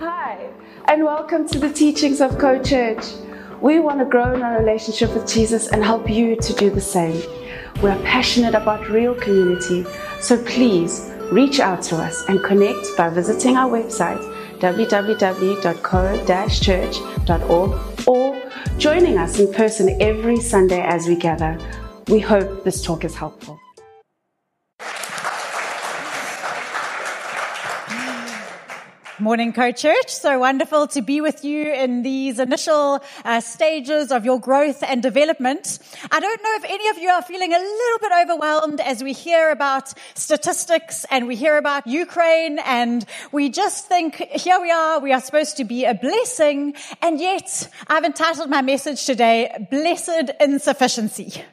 Hi, and welcome to the teachings of Co Church. We want to grow in our relationship with Jesus and help you to do the same. We are passionate about real community, so please reach out to us and connect by visiting our website www.co-church.org or joining us in person every Sunday as we gather. We hope this talk is helpful. Morning, Co Church. So wonderful to be with you in these initial uh, stages of your growth and development. I don't know if any of you are feeling a little bit overwhelmed as we hear about statistics and we hear about Ukraine and we just think, here we are, we are supposed to be a blessing. And yet I've entitled my message today, Blessed Insufficiency.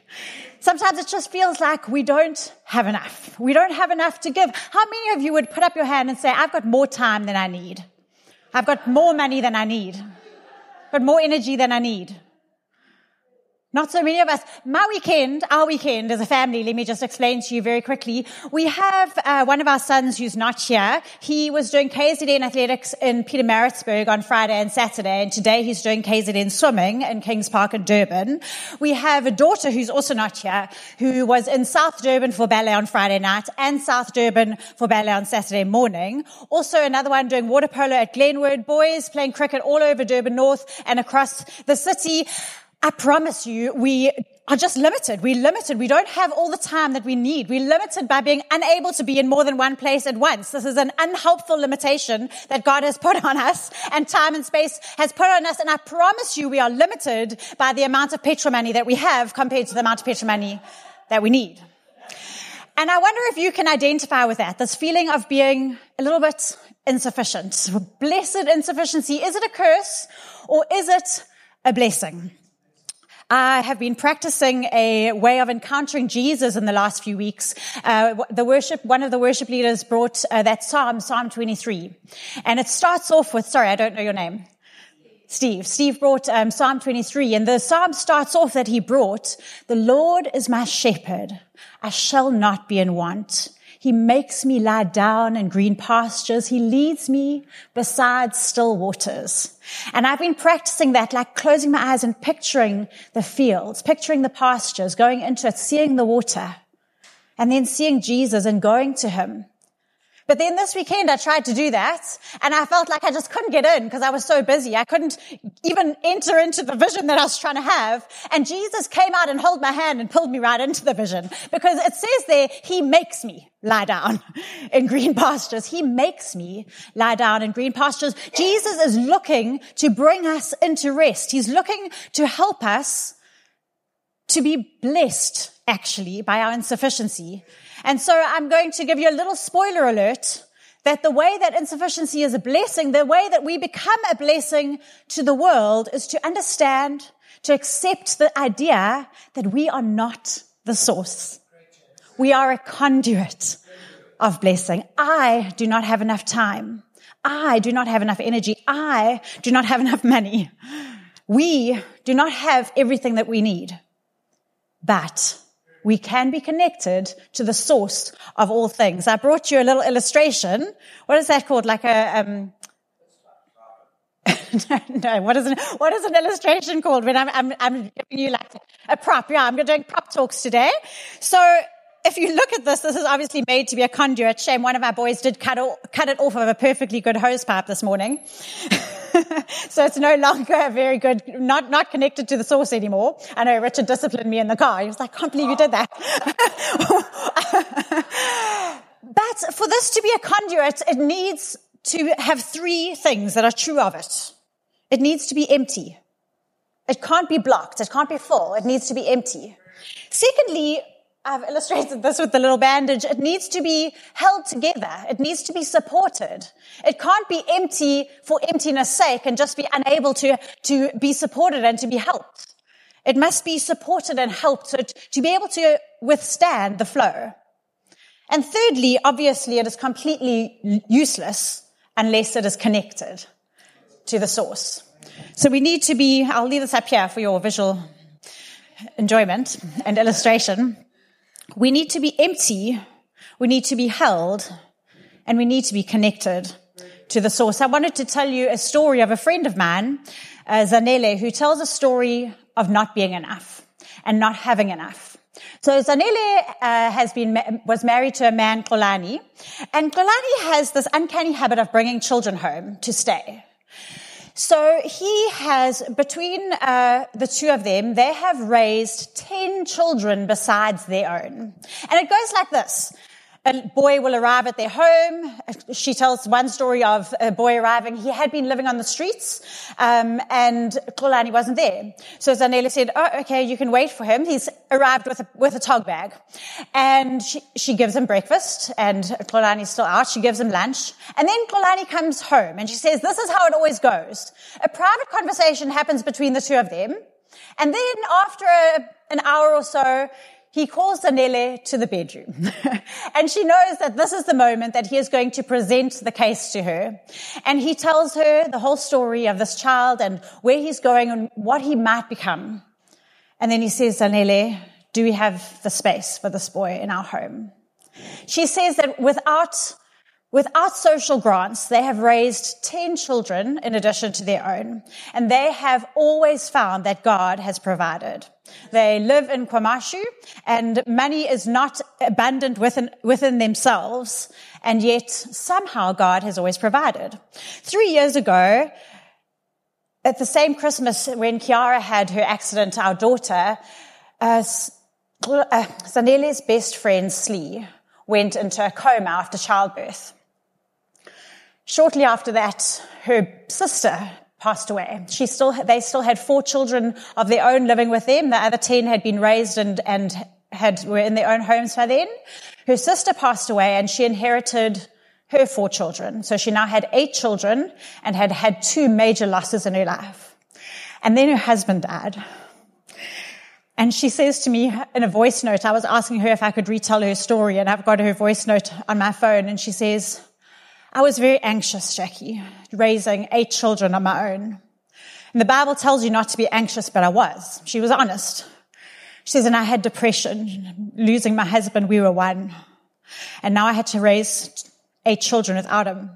Sometimes it just feels like we don't have enough. We don't have enough to give. How many of you would put up your hand and say, I've got more time than I need? I've got more money than I need. I've got more energy than I need. Not so many of us. My weekend, our weekend as a family, let me just explain to you very quickly. We have uh, one of our sons who's not here. He was doing KZN athletics in Pietermaritzburg on Friday and Saturday, and today he's doing KZN swimming in Kings Park in Durban. We have a daughter who's also not here, who was in South Durban for ballet on Friday night and South Durban for ballet on Saturday morning. Also another one doing water polo at Glenwood. Boys playing cricket all over Durban North and across the city. I promise you, we are just limited. We're limited. We don't have all the time that we need. We're limited by being unable to be in more than one place at once. This is an unhelpful limitation that God has put on us and time and space has put on us. And I promise you, we are limited by the amount of petrol money that we have compared to the amount of petrol money that we need. And I wonder if you can identify with that, this feeling of being a little bit insufficient. Blessed insufficiency. Is it a curse or is it a blessing? I have been practicing a way of encountering Jesus in the last few weeks. Uh, the worship, one of the worship leaders brought uh, that psalm, Psalm 23. And it starts off with, sorry, I don't know your name. Steve. Steve brought um, Psalm 23, and the psalm starts off that he brought, The Lord is my shepherd. I shall not be in want. He makes me lie down in green pastures. He leads me beside still waters. And I've been practicing that, like closing my eyes and picturing the fields, picturing the pastures, going into it, seeing the water, and then seeing Jesus and going to him but then this weekend I tried to do that and I felt like I just couldn't get in because I was so busy. I couldn't even enter into the vision that I was trying to have. And Jesus came out and held my hand and pulled me right into the vision because it says there, he makes me lie down in green pastures. He makes me lie down in green pastures. Jesus is looking to bring us into rest. He's looking to help us to be blessed actually by our insufficiency and so I'm going to give you a little spoiler alert that the way that insufficiency is a blessing, the way that we become a blessing to the world is to understand, to accept the idea that we are not the source. We are a conduit of blessing. I do not have enough time. I do not have enough energy. I do not have enough money. We do not have everything that we need. But we can be connected to the source of all things. I brought you a little illustration. What is that called? Like a, um, no, no, what is an, what is an illustration called when I'm, I'm, I'm giving you like a prop? Yeah, I'm doing prop talks today. So if you look at this, this is obviously made to be a conduit. Shame one of our boys did cut, cut it off of a perfectly good hose pipe this morning. so it's no longer a very good, not, not connected to the source anymore. I know Richard disciplined me in the car. He was like, I can't believe you did that. but for this to be a conduit, it needs to have three things that are true of it. It needs to be empty. It can't be blocked. It can't be full. It needs to be empty. Secondly, I've illustrated this with the little bandage. It needs to be held together. It needs to be supported. It can't be empty for emptiness sake and just be unable to, to be supported and to be helped. It must be supported and helped to, to be able to withstand the flow. And thirdly, obviously, it is completely useless unless it is connected to the source. So we need to be, I'll leave this up here for your visual enjoyment and illustration. We need to be empty, we need to be held, and we need to be connected to the source, I wanted to tell you a story of a friend of mine, uh, Zanele, who tells a story of not being enough and not having enough. So Zanele uh, has been was married to a man, Xolani, and Xolani has this uncanny habit of bringing children home to stay. So he has, between uh, the two of them, they have raised 10 children besides their own. And it goes like this a boy will arrive at their home. She tells one story of a boy arriving. He had been living on the streets, um, and Xolani wasn't there. So Zanele said, "Oh, okay, you can wait for him. He's arrived with a, with a tog bag." And she, she gives him breakfast, and Xolani's still out. She gives him lunch, and then Xolani comes home, and she says, "This is how it always goes. A private conversation happens between the two of them, and then after an hour or so." He calls Zanele to the bedroom. and she knows that this is the moment that he is going to present the case to her. And he tells her the whole story of this child and where he's going and what he might become. And then he says, Zanele, do we have the space for this boy in our home? She says that without Without social grants, they have raised 10 children in addition to their own, and they have always found that God has provided. They live in KwaMashu, and money is not abundant within, within themselves, and yet somehow God has always provided. Three years ago, at the same Christmas when Kiara had her accident, our daughter, uh, uh, best friend, Slee, went into a coma after childbirth. Shortly after that, her sister passed away. She still, they still had four children of their own living with them. The other 10 had been raised and, and had, were in their own homes by then. Her sister passed away and she inherited her four children. So she now had eight children and had had two major losses in her life. And then her husband died. And she says to me in a voice note, I was asking her if I could retell her story and I've got her voice note on my phone and she says, I was very anxious, Jackie, raising eight children on my own. And the Bible tells you not to be anxious, but I was. She was honest. She says, and I had depression. Losing my husband, we were one. And now I had to raise eight children without him.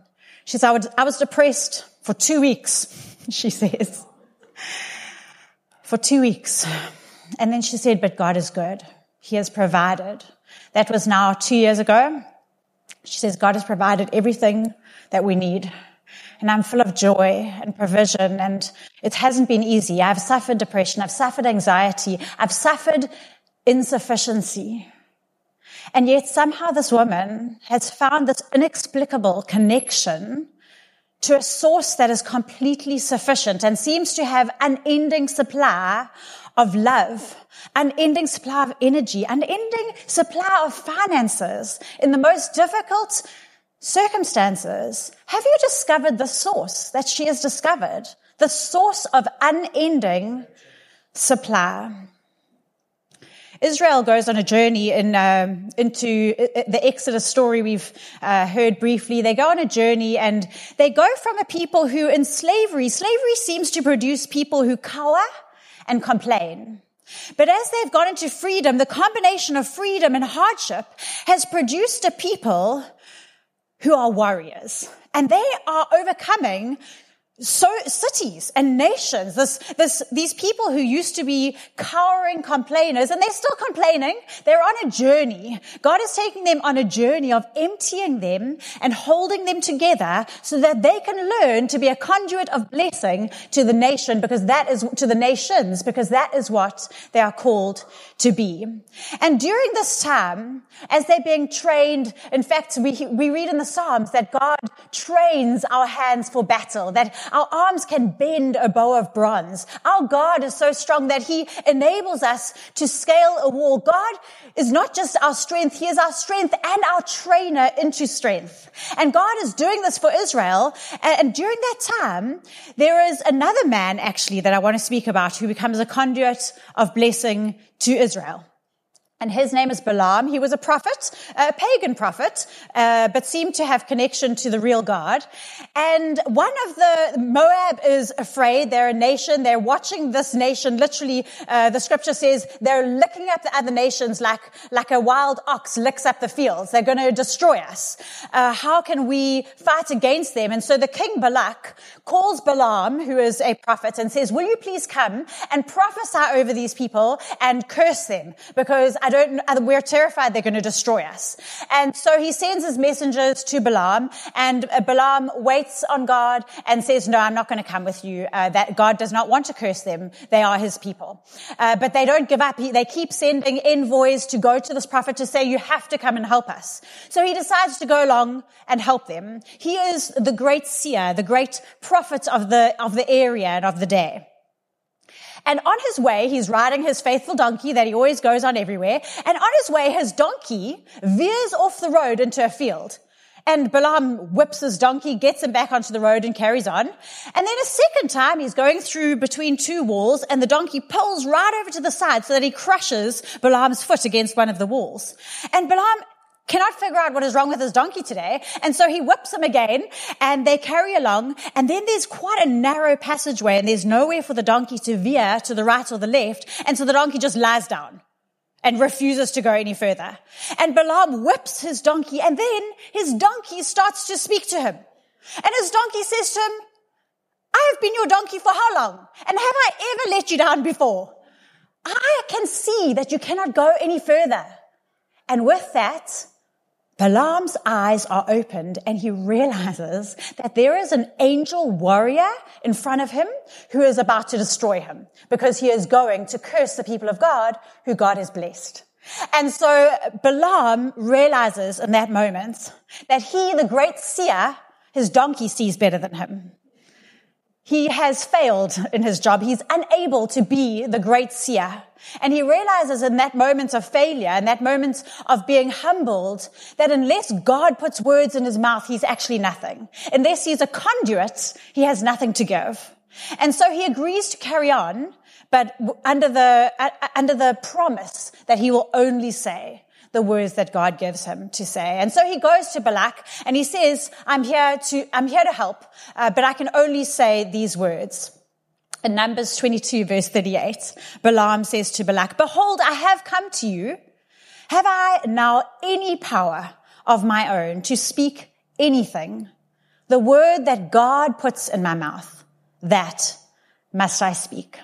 She says, I, I was depressed for two weeks, she says. For two weeks. And then she said, but God is good. He has provided. That was now two years ago. She says, God has provided everything that we need. And I'm full of joy and provision. And it hasn't been easy. I've suffered depression. I've suffered anxiety. I've suffered insufficiency. And yet somehow this woman has found this inexplicable connection to a source that is completely sufficient and seems to have an unending supply of love, an ending supply of energy, an ending supply of finances in the most difficult circumstances. Have you discovered the source that she has discovered? The source of unending supply. Israel goes on a journey in, um, into the Exodus story we've uh, heard briefly. They go on a journey and they go from a people who in slavery, slavery seems to produce people who cower and complain. But as they've gone into freedom, the combination of freedom and hardship has produced a people who are warriors and they are overcoming so cities and nations, this, this, these people who used to be cowering complainers, and they're still complaining. They're on a journey. God is taking them on a journey of emptying them and holding them together so that they can learn to be a conduit of blessing to the nation because that is, to the nations, because that is what they are called to be. And during this time, as they're being trained, in fact, we, we read in the Psalms that God trains our hands for battle, that our arms can bend a bow of bronze. Our God is so strong that he enables us to scale a wall. God is not just our strength. He is our strength and our trainer into strength. And God is doing this for Israel. And during that time, there is another man actually that I want to speak about who becomes a conduit of blessing to Israel. And his name is Balaam. He was a prophet, a pagan prophet, uh, but seemed to have connection to the real God. And one of the Moab is afraid. They're a nation. They're watching this nation. Literally, uh, the scripture says they're looking at the other nations like like a wild ox licks up the fields. They're going to destroy us. Uh, how can we fight against them? And so the king Balak calls Balaam, who is a prophet, and says, "Will you please come and prophesy over these people and curse them because I don't, we're terrified they're going to destroy us. And so he sends his messengers to Balaam and uh, Balaam waits on God and says, no, I'm not going to come with you. Uh, that God does not want to curse them. They are his people. Uh, but they don't give up. He, they keep sending envoys to go to this prophet to say, you have to come and help us. So he decides to go along and help them. He is the great seer, the great prophet of the, of the area and of the day. And on his way, he's riding his faithful donkey that he always goes on everywhere. And on his way, his donkey veers off the road into a field. And Balaam whips his donkey, gets him back onto the road and carries on. And then a second time, he's going through between two walls and the donkey pulls right over to the side so that he crushes Balaam's foot against one of the walls. And Balaam cannot figure out what is wrong with his donkey today. And so he whips him again and they carry along. And then there's quite a narrow passageway and there's nowhere for the donkey to veer to the right or the left. And so the donkey just lies down and refuses to go any further. And Balaam whips his donkey and then his donkey starts to speak to him. And his donkey says to him, I have been your donkey for how long? And have I ever let you down before? I can see that you cannot go any further. And with that, Balaam's eyes are opened and he realizes that there is an angel warrior in front of him who is about to destroy him because he is going to curse the people of God who God has blessed. And so Balaam realizes in that moment that he, the great seer, his donkey sees better than him. He has failed in his job. He's unable to be the great seer. And he realizes in that moment of failure, in that moment of being humbled, that unless God puts words in his mouth, he's actually nothing. Unless he's a conduit, he has nothing to give. And so he agrees to carry on, but under the, uh, under the promise that he will only say the words that God gives him to say. And so he goes to Balak and he says, I'm here to, I'm here to help, uh, but I can only say these words. In Numbers 22 verse 38, Balaam says to Balak, behold, I have come to you. Have I now any power of my own to speak anything? The word that God puts in my mouth, that must I speak.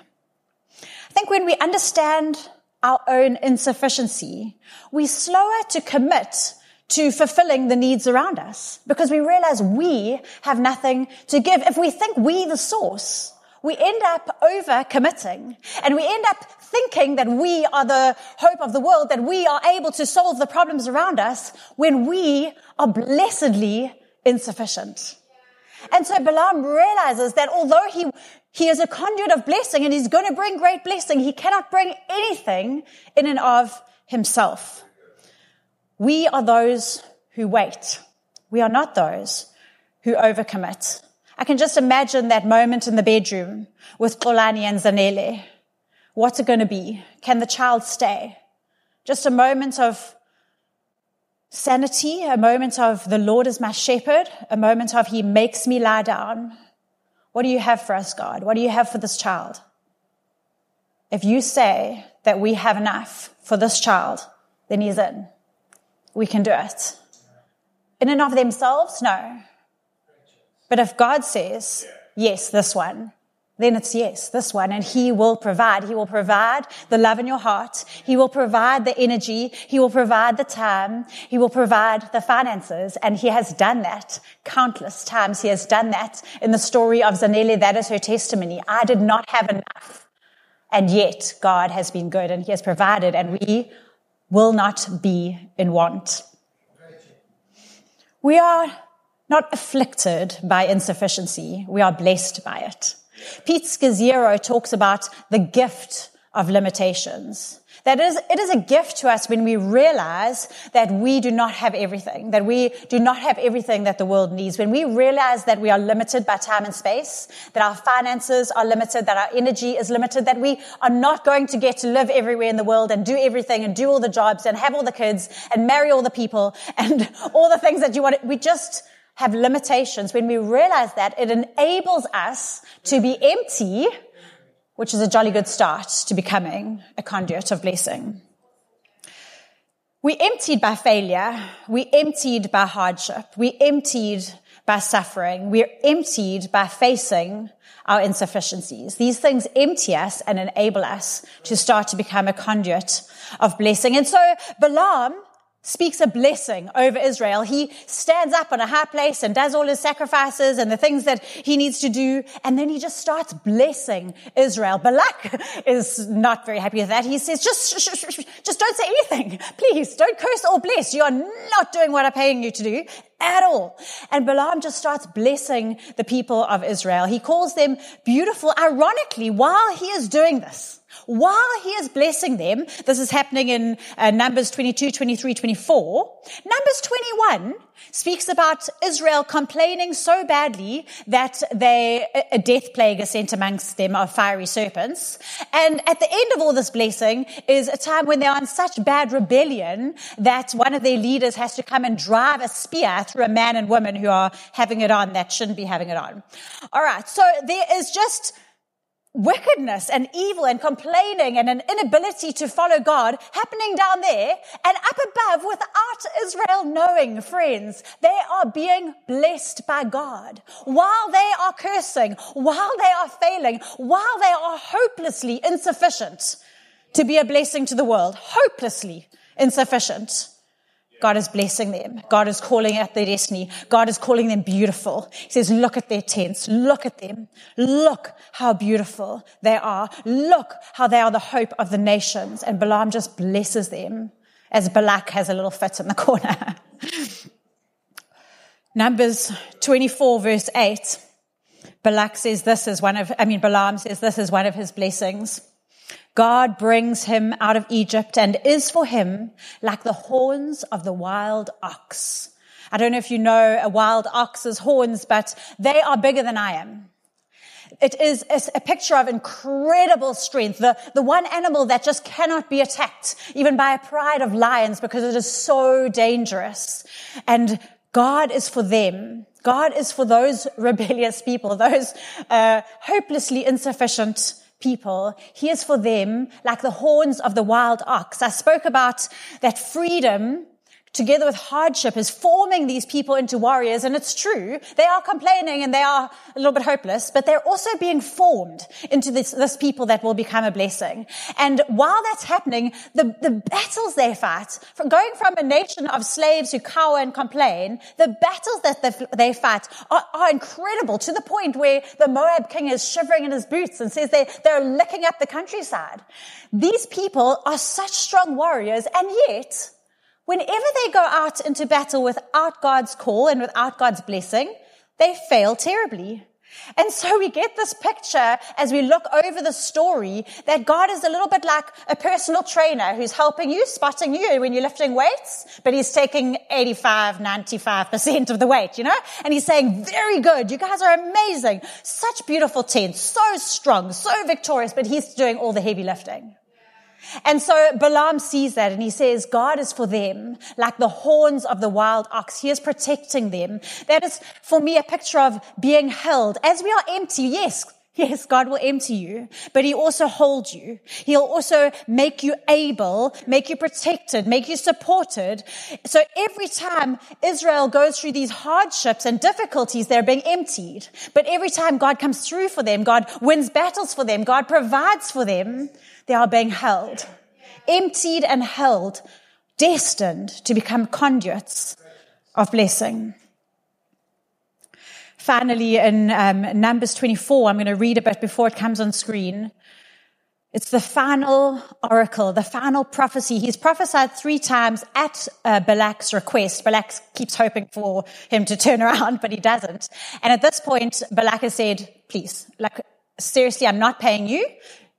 I think when we understand our own insufficiency, we slower to commit to fulfilling the needs around us because we realize we have nothing to give. If we think we the source, we end up over committing and we end up thinking that we are the hope of the world, that we are able to solve the problems around us when we are blessedly insufficient. And so Balaam realizes that although he, he is a conduit of blessing and he's going to bring great blessing, he cannot bring anything in and of himself. We are those who wait. We are not those who overcommit. I can just imagine that moment in the bedroom with Xolani and Zanele. What's it going to be? Can the child stay? Just a moment of sanity, a moment of the Lord is my shepherd, a moment of he makes me lie down. What do you have for us, God? What do you have for this child? If you say that we have enough for this child, then he's in. We can do it. In and of themselves, no. But if God says, yes, this one, then it's yes, this one. And he will provide. He will provide the love in your heart. He will provide the energy. He will provide the time. He will provide the finances. And he has done that countless times. He has done that in the story of Zanele. That is her testimony. I did not have enough. And yet God has been good and he has provided and we will not be in want. We are not afflicted by insufficiency. We are blessed by it. Pete Scazzero talks about the gift of limitations. That is, it is a gift to us when we realize that we do not have everything, that we do not have everything that the world needs. When we realize that we are limited by time and space, that our finances are limited, that our energy is limited, that we are not going to get to live everywhere in the world and do everything and do all the jobs and have all the kids and marry all the people and all the things that you want. We just have limitations. When we realize that, it enables us to be empty which is a jolly good start to becoming a conduit of blessing. We emptied by failure. We emptied by hardship. We emptied by suffering. We're emptied by facing our insufficiencies. These things empty us and enable us to start to become a conduit of blessing. And so Balaam speaks a blessing over Israel. He stands up on a high place and does all his sacrifices and the things that he needs to do. And then he just starts blessing Israel. Balak is not very happy with that. He says, just, just don't say anything. Please don't curse or bless. You are not doing what I'm paying you to do at all. And Balaam just starts blessing the people of Israel. He calls them beautiful, ironically, while he is doing this. While he is blessing them, this is happening in uh, Numbers 22, 23, 24. Numbers 21 speaks about Israel complaining so badly that they, a death plague is sent amongst them of fiery serpents. And at the end of all this blessing is a time when they are in such bad rebellion that one of their leaders has to come and drive a spear through a man and woman who are having it on that shouldn't be having it on. All right. So there is just wickedness and evil and complaining and an inability to follow God happening down there and up above without Israel knowing, friends, they are being blessed by God while they are cursing, while they are failing, while they are hopelessly insufficient to be a blessing to the world, hopelessly insufficient. God is blessing them. God is calling out their destiny. God is calling them beautiful. He says, look at their tents. Look at them. Look how beautiful they are. Look how they are the hope of the nations. And Balaam just blesses them as Balak has a little fit in the corner. Numbers 24 verse 8. Balak says this is one of, I mean, Balaam says this is one of his blessings. God brings him out of Egypt and is for him like the horns of the wild ox. I don't know if you know a wild ox's horns, but they are bigger than I am. It is a picture of incredible strength. The, the one animal that just cannot be attacked, even by a pride of lions, because it is so dangerous. And God is for them. God is for those rebellious people, those uh, hopelessly insufficient people. He is for them like the horns of the wild ox. I spoke about that freedom together with hardship is forming these people into warriors. And it's true. They are complaining and they are a little bit hopeless, but they're also being formed into this, this people that will become a blessing. And while that's happening, the, the battles they fight, from going from a nation of slaves who cower and complain, the battles that they, they fight are, are, incredible to the point where the Moab king is shivering in his boots and says they, they're licking up the countryside. These people are such strong warriors and yet Whenever they go out into battle without God's call and without God's blessing, they fail terribly. And so we get this picture as we look over the story that God is a little bit like a personal trainer who's helping you, spotting you when you're lifting weights, but he's taking 85, 95% of the weight, you know? And he's saying, very good. You guys are amazing. Such beautiful tents, so strong, so victorious, but he's doing all the heavy lifting. And so Balaam sees that and he says, God is for them like the horns of the wild ox. He is protecting them. That is for me a picture of being held. As we are empty, yes, Yes, God will empty you, but he also holds you. He'll also make you able, make you protected, make you supported. So every time Israel goes through these hardships and difficulties, they're being emptied. But every time God comes through for them, God wins battles for them, God provides for them, they are being held, emptied and held, destined to become conduits of blessing. Finally, in um, Numbers 24, I'm going to read a bit before it comes on screen. It's the final oracle, the final prophecy. He's prophesied three times at uh, Balak's request. Balak keeps hoping for him to turn around, but he doesn't. And at this point, Balak has said, please, like, seriously, I'm not paying you.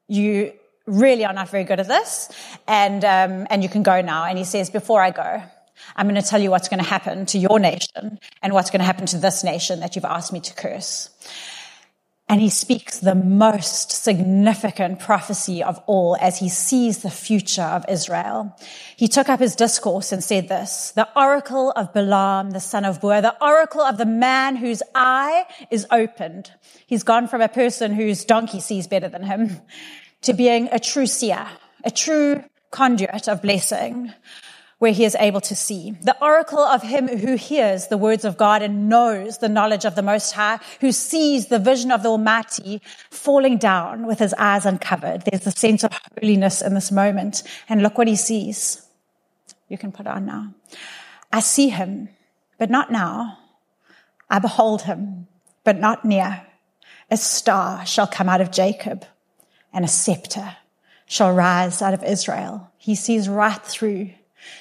You really are not very good at this. And, um, and you can go now. And he says, before I go, I'm going to tell you what's going to happen to your nation and what's going to happen to this nation that you've asked me to curse. And he speaks the most significant prophecy of all as he sees the future of Israel. He took up his discourse and said this, the oracle of Balaam, the son of Beor, the oracle of the man whose eye is opened. He's gone from a person whose donkey sees better than him to being a true seer, a true conduit of blessing where he is able to see. The oracle of him who hears the words of God and knows the knowledge of the Most High, who sees the vision of the Almighty falling down with his eyes uncovered. There's a sense of holiness in this moment. And look what he sees. You can put on now. I see him, but not now. I behold him, but not near. A star shall come out of Jacob and a scepter shall rise out of Israel. He sees right through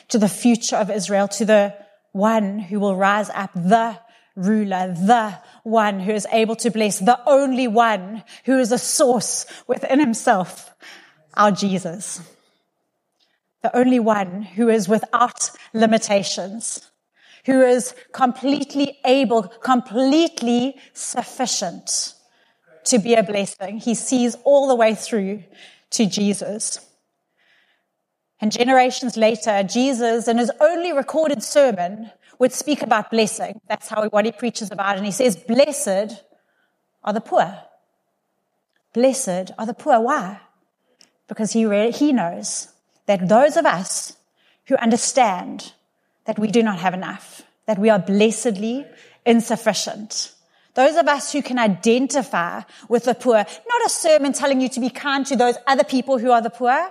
to the future of Israel, to the one who will rise up, the ruler, the one who is able to bless, the only one who is a source within himself, our Jesus. The only one who is without limitations, who is completely able, completely sufficient to be a blessing. He sees all the way through to Jesus. And generations later, Jesus, in his only recorded sermon, would speak about blessing. That's how what he preaches about. And he says, Blessed are the poor. Blessed are the poor. Why? Because he, re- he knows that those of us who understand that we do not have enough, that we are blessedly insufficient. Those of us who can identify with the poor, not a sermon telling you to be kind to those other people who are the poor,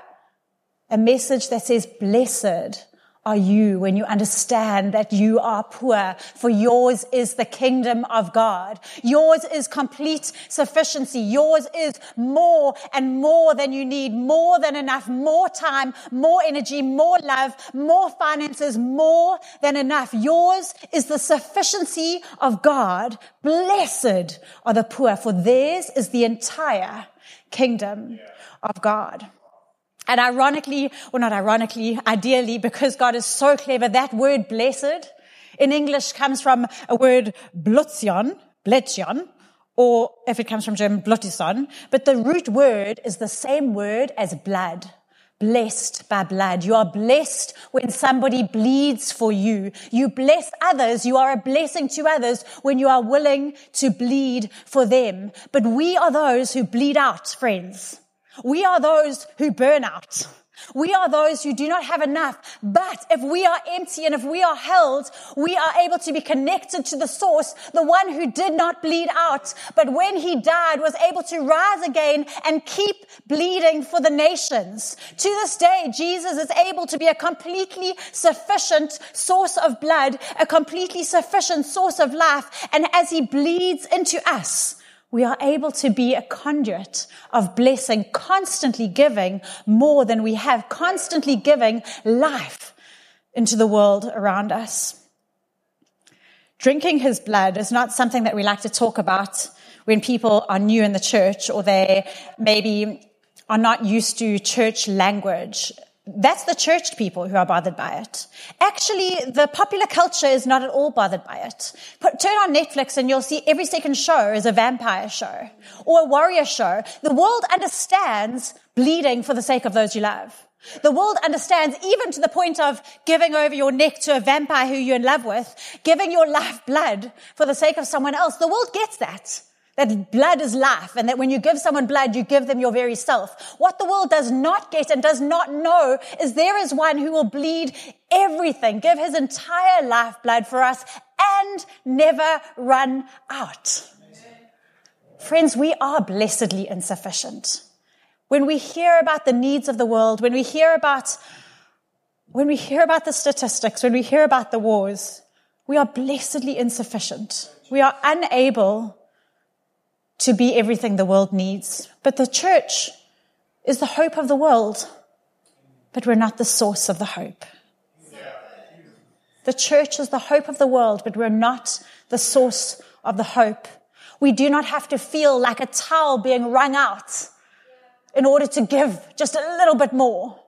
a message that says, blessed are you when you understand that you are poor, for yours is the kingdom of God. Yours is complete sufficiency. Yours is more and more than you need, more than enough, more time, more energy, more love, more finances, more than enough. Yours is the sufficiency of God. Blessed are the poor, for theirs is the entire kingdom of God. And ironically, or not ironically, ideally, because God is so clever, that word blessed in English comes from a word blutzion, bletzion, or if it comes from German, bluttison. But the root word is the same word as blood. Blessed by blood. You are blessed when somebody bleeds for you. You bless others. You are a blessing to others when you are willing to bleed for them. But we are those who bleed out, friends. We are those who burn out. We are those who do not have enough. But if we are empty and if we are held, we are able to be connected to the source, the one who did not bleed out, but when he died was able to rise again and keep bleeding for the nations. To this day, Jesus is able to be a completely sufficient source of blood, a completely sufficient source of life. And as he bleeds into us, we are able to be a conduit of blessing, constantly giving more than we have, constantly giving life into the world around us. Drinking his blood is not something that we like to talk about when people are new in the church or they maybe are not used to church language that's the church people who are bothered by it. Actually, the popular culture is not at all bothered by it. Put, turn on Netflix and you'll see every second show is a vampire show or a warrior show. The world understands bleeding for the sake of those you love. The world understands even to the point of giving over your neck to a vampire who you're in love with, giving your life blood for the sake of someone else. The world gets that. That blood is life and that when you give someone blood, you give them your very self. What the world does not get and does not know is there is one who will bleed everything, give his entire life blood for us and never run out. Friends, we are blessedly insufficient. When we hear about the needs of the world, when we hear about, when we hear about the statistics, when we hear about the wars, we are blessedly insufficient. We are unable to be everything the world needs. But the church is the hope of the world, but we're not the source of the hope. The church is the hope of the world, but we're not the source of the hope. We do not have to feel like a towel being wrung out in order to give just a little bit more.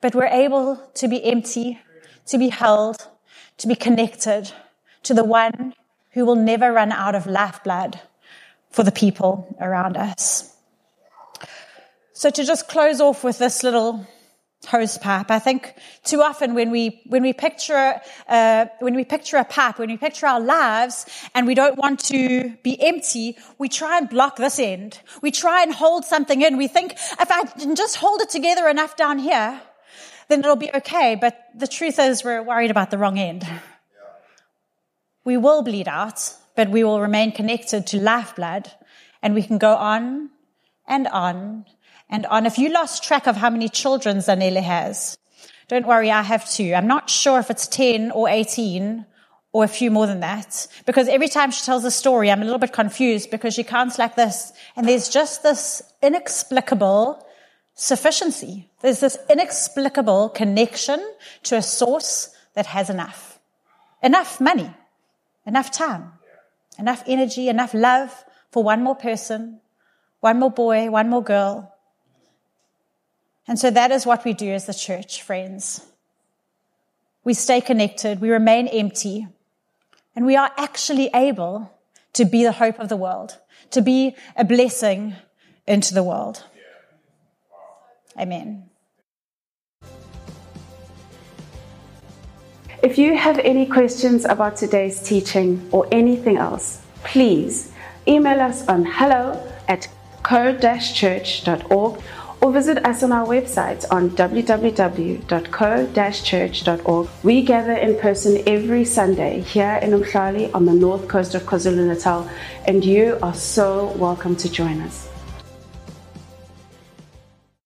But we're able to be empty, to be held, to be connected to the one who will never run out of lifeblood for the people around us. So to just close off with this little hose pipe, I think too often when we when we picture uh, when we picture a pipe, when we picture our lives, and we don't want to be empty, we try and block this end. We try and hold something in. We think if I can just hold it together enough down here, then it'll be okay. But the truth is, we're worried about the wrong end. We will bleed out, but we will remain connected to lifeblood, and we can go on and on and on. If you lost track of how many children Zanele has, don't worry, I have two. I'm not sure if it's 10 or 18 or a few more than that, because every time she tells a story, I'm a little bit confused because she counts like this, and there's just this inexplicable sufficiency. There's this inexplicable connection to a source that has enough. Enough money, enough time, enough energy, enough love for one more person, one more boy, one more girl, and so that is what we do as the church, friends. We stay connected, we remain empty, and we are actually able to be the hope of the world, to be a blessing into the world. Amen. If you have any questions about today's teaching or anything else, please email us on hello at co-church.org or visit us on our website on www.co-church.org. We gather in person every Sunday here in Umhlali on the north coast of KwaZulu-Natal and you are so welcome to join us.